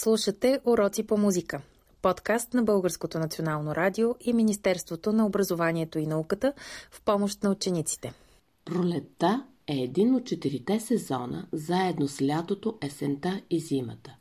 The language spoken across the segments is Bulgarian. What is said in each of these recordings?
Слушате Уроци по музика. Подкаст на Българското национално радио и Министерството на образованието и науката в помощ на учениците. Пролетта е един от четирите сезона, заедно с лятото, есента и зимата.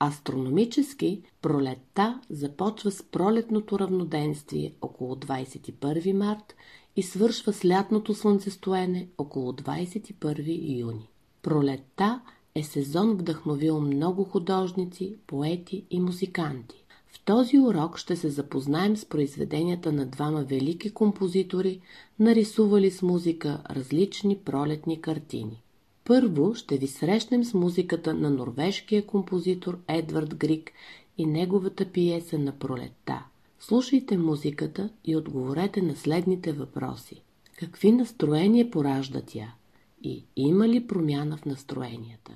Астрономически пролетта започва с пролетното равноденствие около 21 март и свършва с лятното слънцестоене около 21 юни. Пролетта е сезон вдъхновил много художници, поети и музиканти. В този урок ще се запознаем с произведенията на двама велики композитори, нарисували с музика различни пролетни картини. Първо ще ви срещнем с музиката на норвежкия композитор Едвард Грик и неговата пиеса на пролетта. Слушайте музиката и отговорете на следните въпроси. Какви настроения поражда тя? И има ли промяна в настроенията?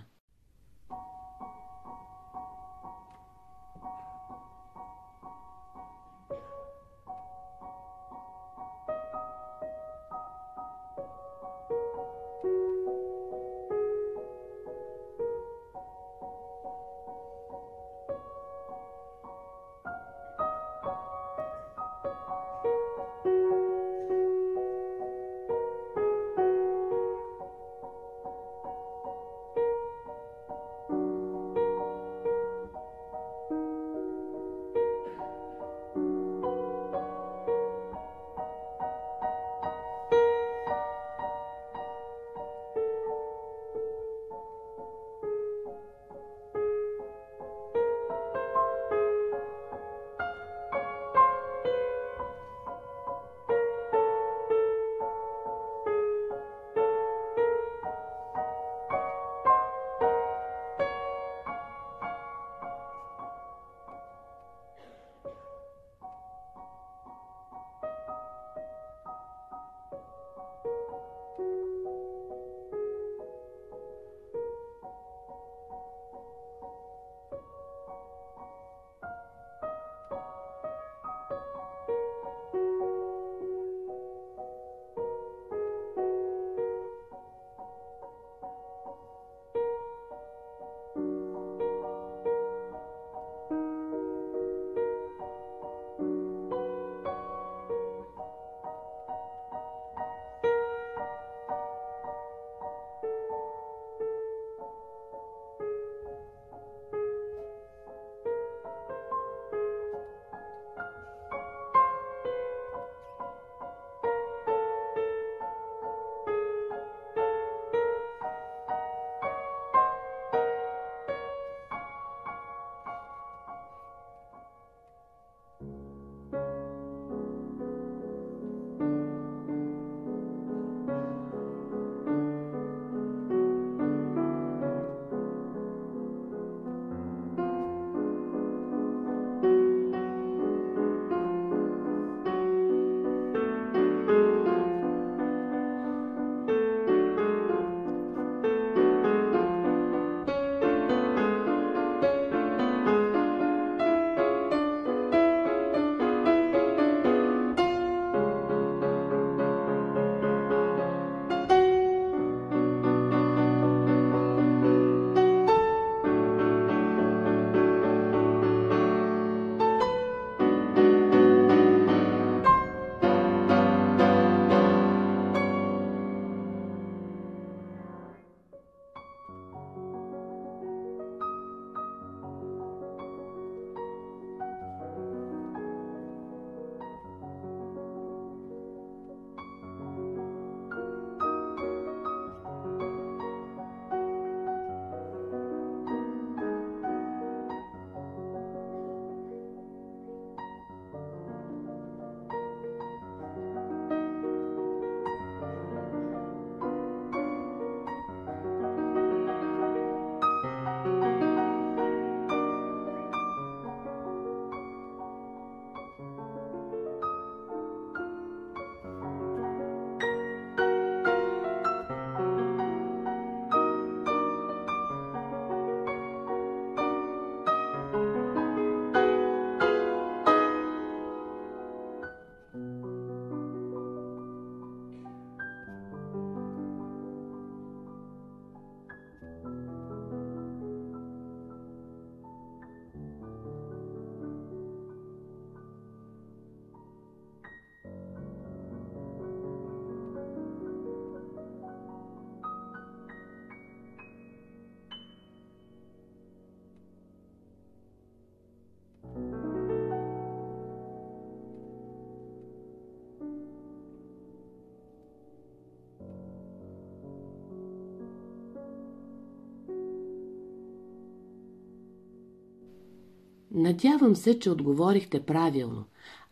Надявам се, че отговорихте правилно,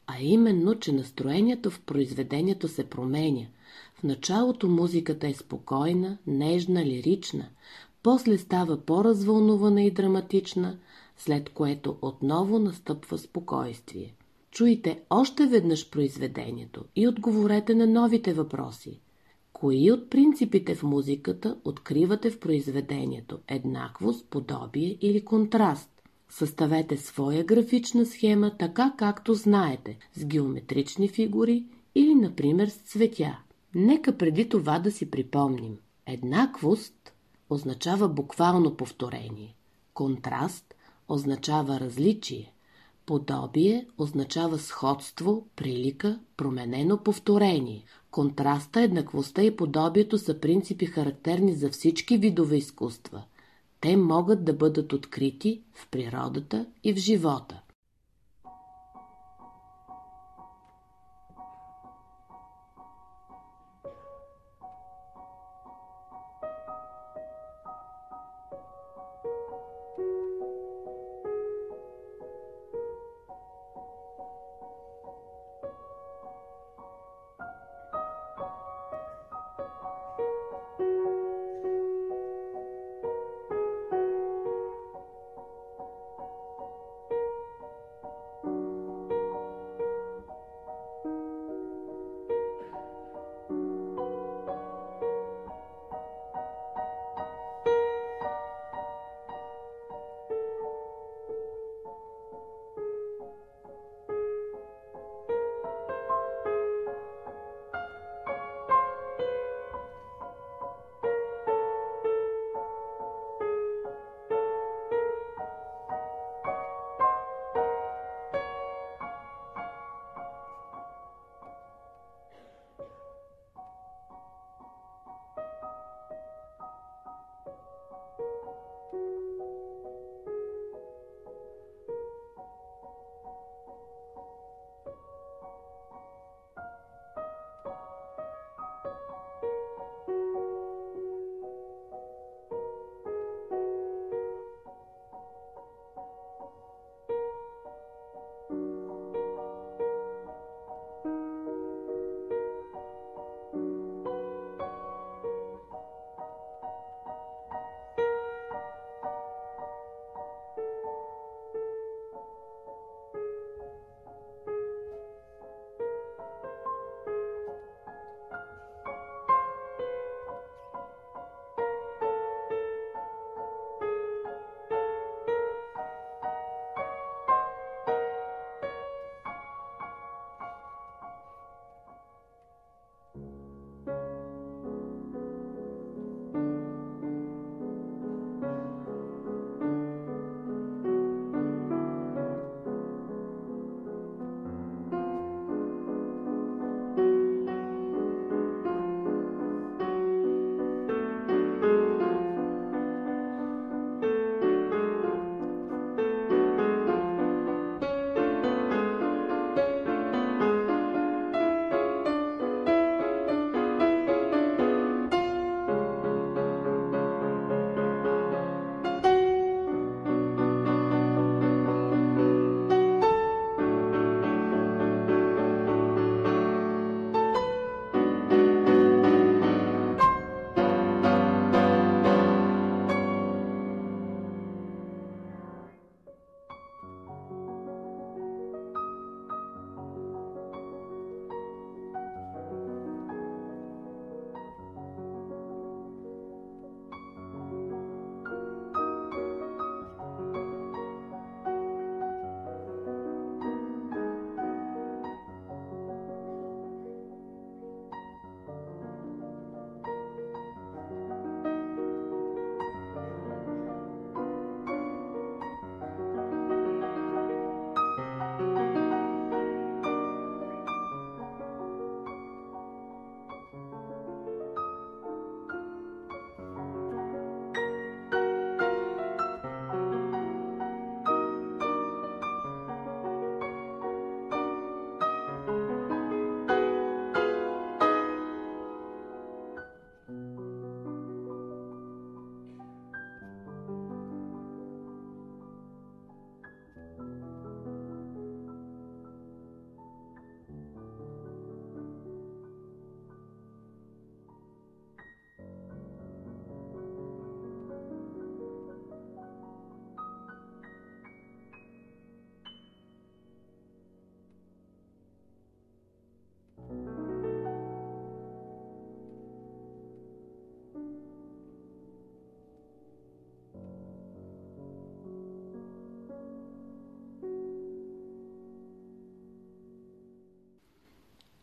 а именно, че настроението в произведението се променя. В началото музиката е спокойна, нежна, лирична, после става по-развълнувана и драматична, след което отново настъпва спокойствие. Чуйте още веднъж произведението и отговорете на новите въпроси. Кои от принципите в музиката откривате в произведението? Еднаквост, подобие или контраст? Съставете своя графична схема така както знаете, с геометрични фигури или, например, с цветя. Нека преди това да си припомним. Еднаквост означава буквално повторение. Контраст означава различие. Подобие означава сходство, прилика, променено повторение. Контраста, еднаквостта и подобието са принципи характерни за всички видове изкуства. Те могат да бъдат открити в природата и в живота.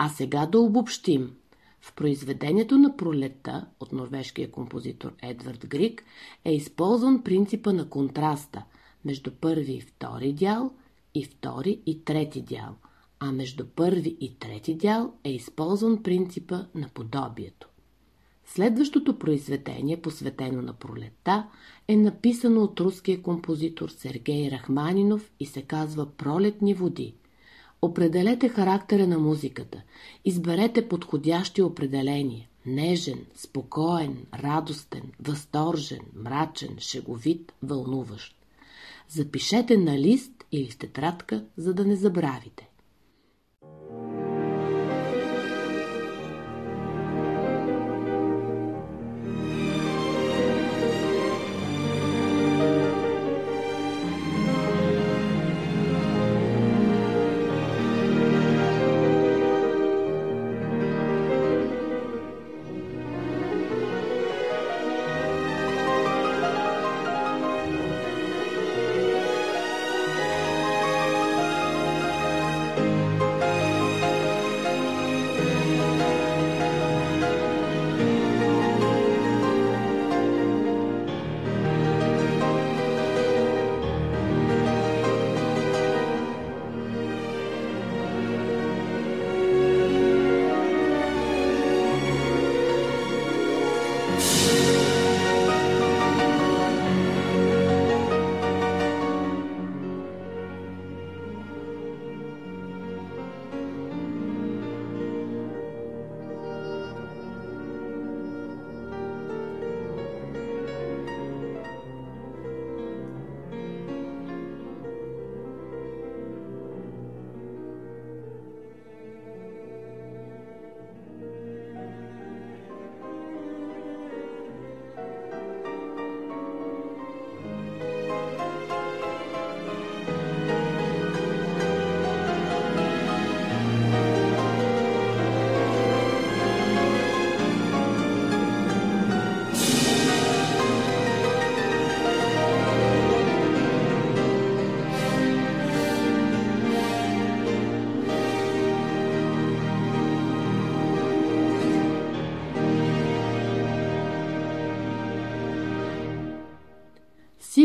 А сега да обобщим. В произведението на пролетта от норвежкия композитор Едвард Грик е използван принципа на контраста между първи и втори дял и втори и трети дял, а между първи и трети дял е използван принципа на подобието. Следващото произведение, посветено на пролетта, е написано от руския композитор Сергей Рахманинов и се казва Пролетни води. Определете характера на музиката. Изберете подходящи определения. Нежен, спокоен, радостен, възторжен, мрачен, шеговит, вълнуващ. Запишете на лист или в тетрадка, за да не забравите.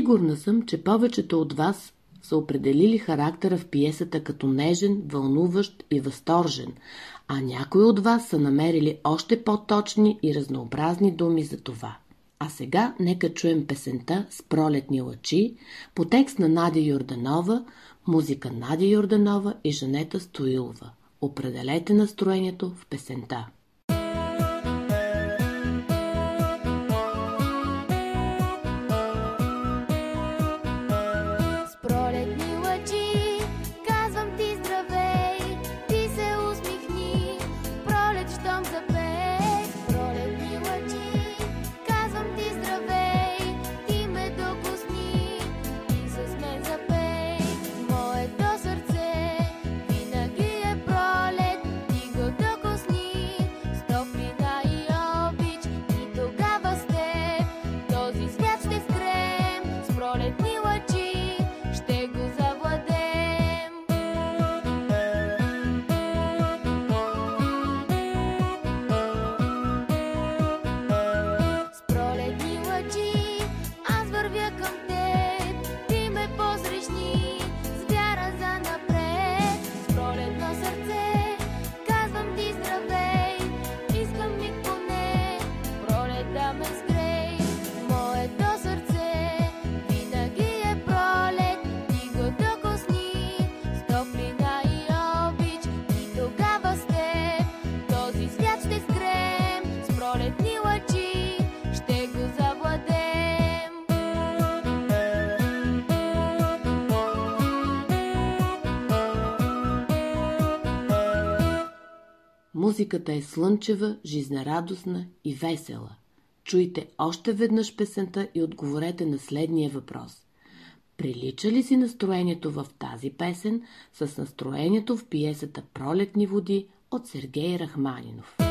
Сигурна съм, че повечето от вас са определили характера в пиесата като нежен, вълнуващ и възторжен, а някои от вас са намерили още по-точни и разнообразни думи за това. А сега нека чуем песента с пролетни лъчи по текст на Надя Йорданова, музика Надя Йорданова и Жанета Стоилова. Определете настроението в песента. Музиката е слънчева, жизнерадостна и весела. Чуйте още веднъж песента и отговорете на следния въпрос. Прилича ли си настроението в тази песен с настроението в пиесата Пролетни води от Сергей Рахманинов?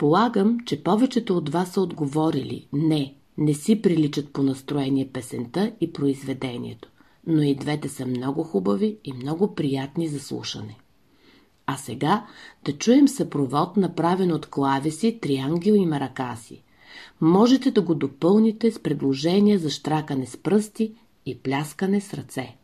Предполагам, че повечето от вас са отговорили не, не си приличат по настроение песента и произведението, но и двете са много хубави и много приятни за слушане. А сега да чуем съпровод, направен от клавеси, триангел и маракаси. Можете да го допълните с предложения за штракане с пръсти и пляскане с ръце.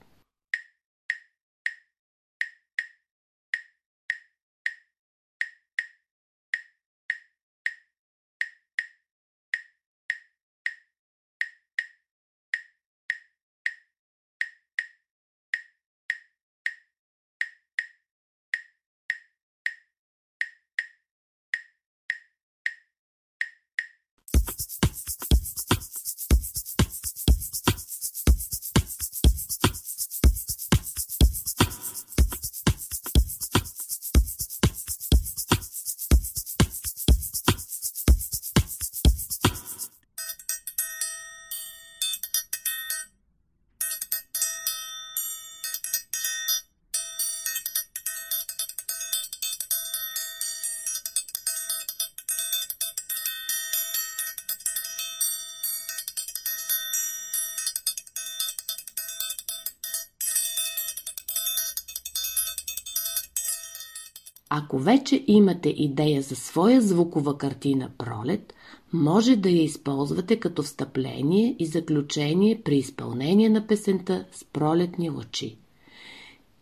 Ако вече имате идея за своя звукова картина Пролет, може да я използвате като встъпление и заключение при изпълнение на песента с пролетни лъчи.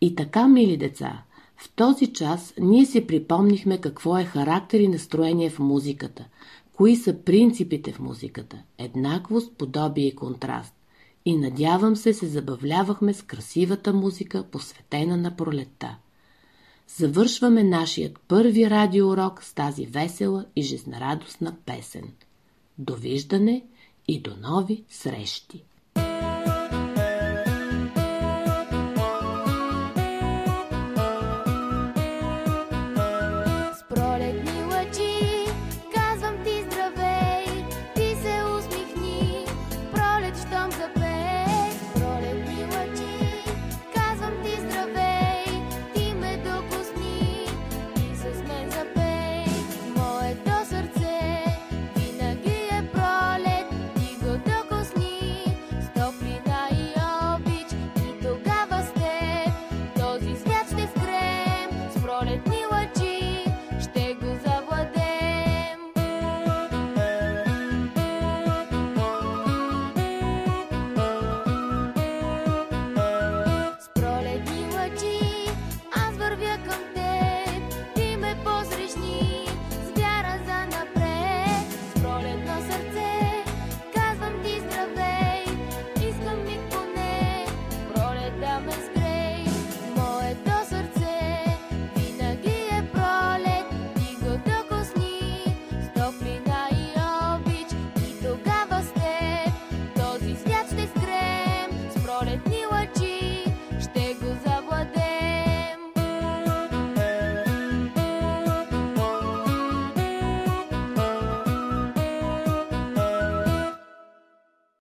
И така, мили деца, в този час ние си припомнихме какво е характер и настроение в музиката, кои са принципите в музиката, еднаквост, подобие и контраст. И надявам се се забавлявахме с красивата музика, посветена на пролетта. Завършваме нашият първи радиоурок с тази весела и жизнерадостна песен. Довиждане и до нови срещи!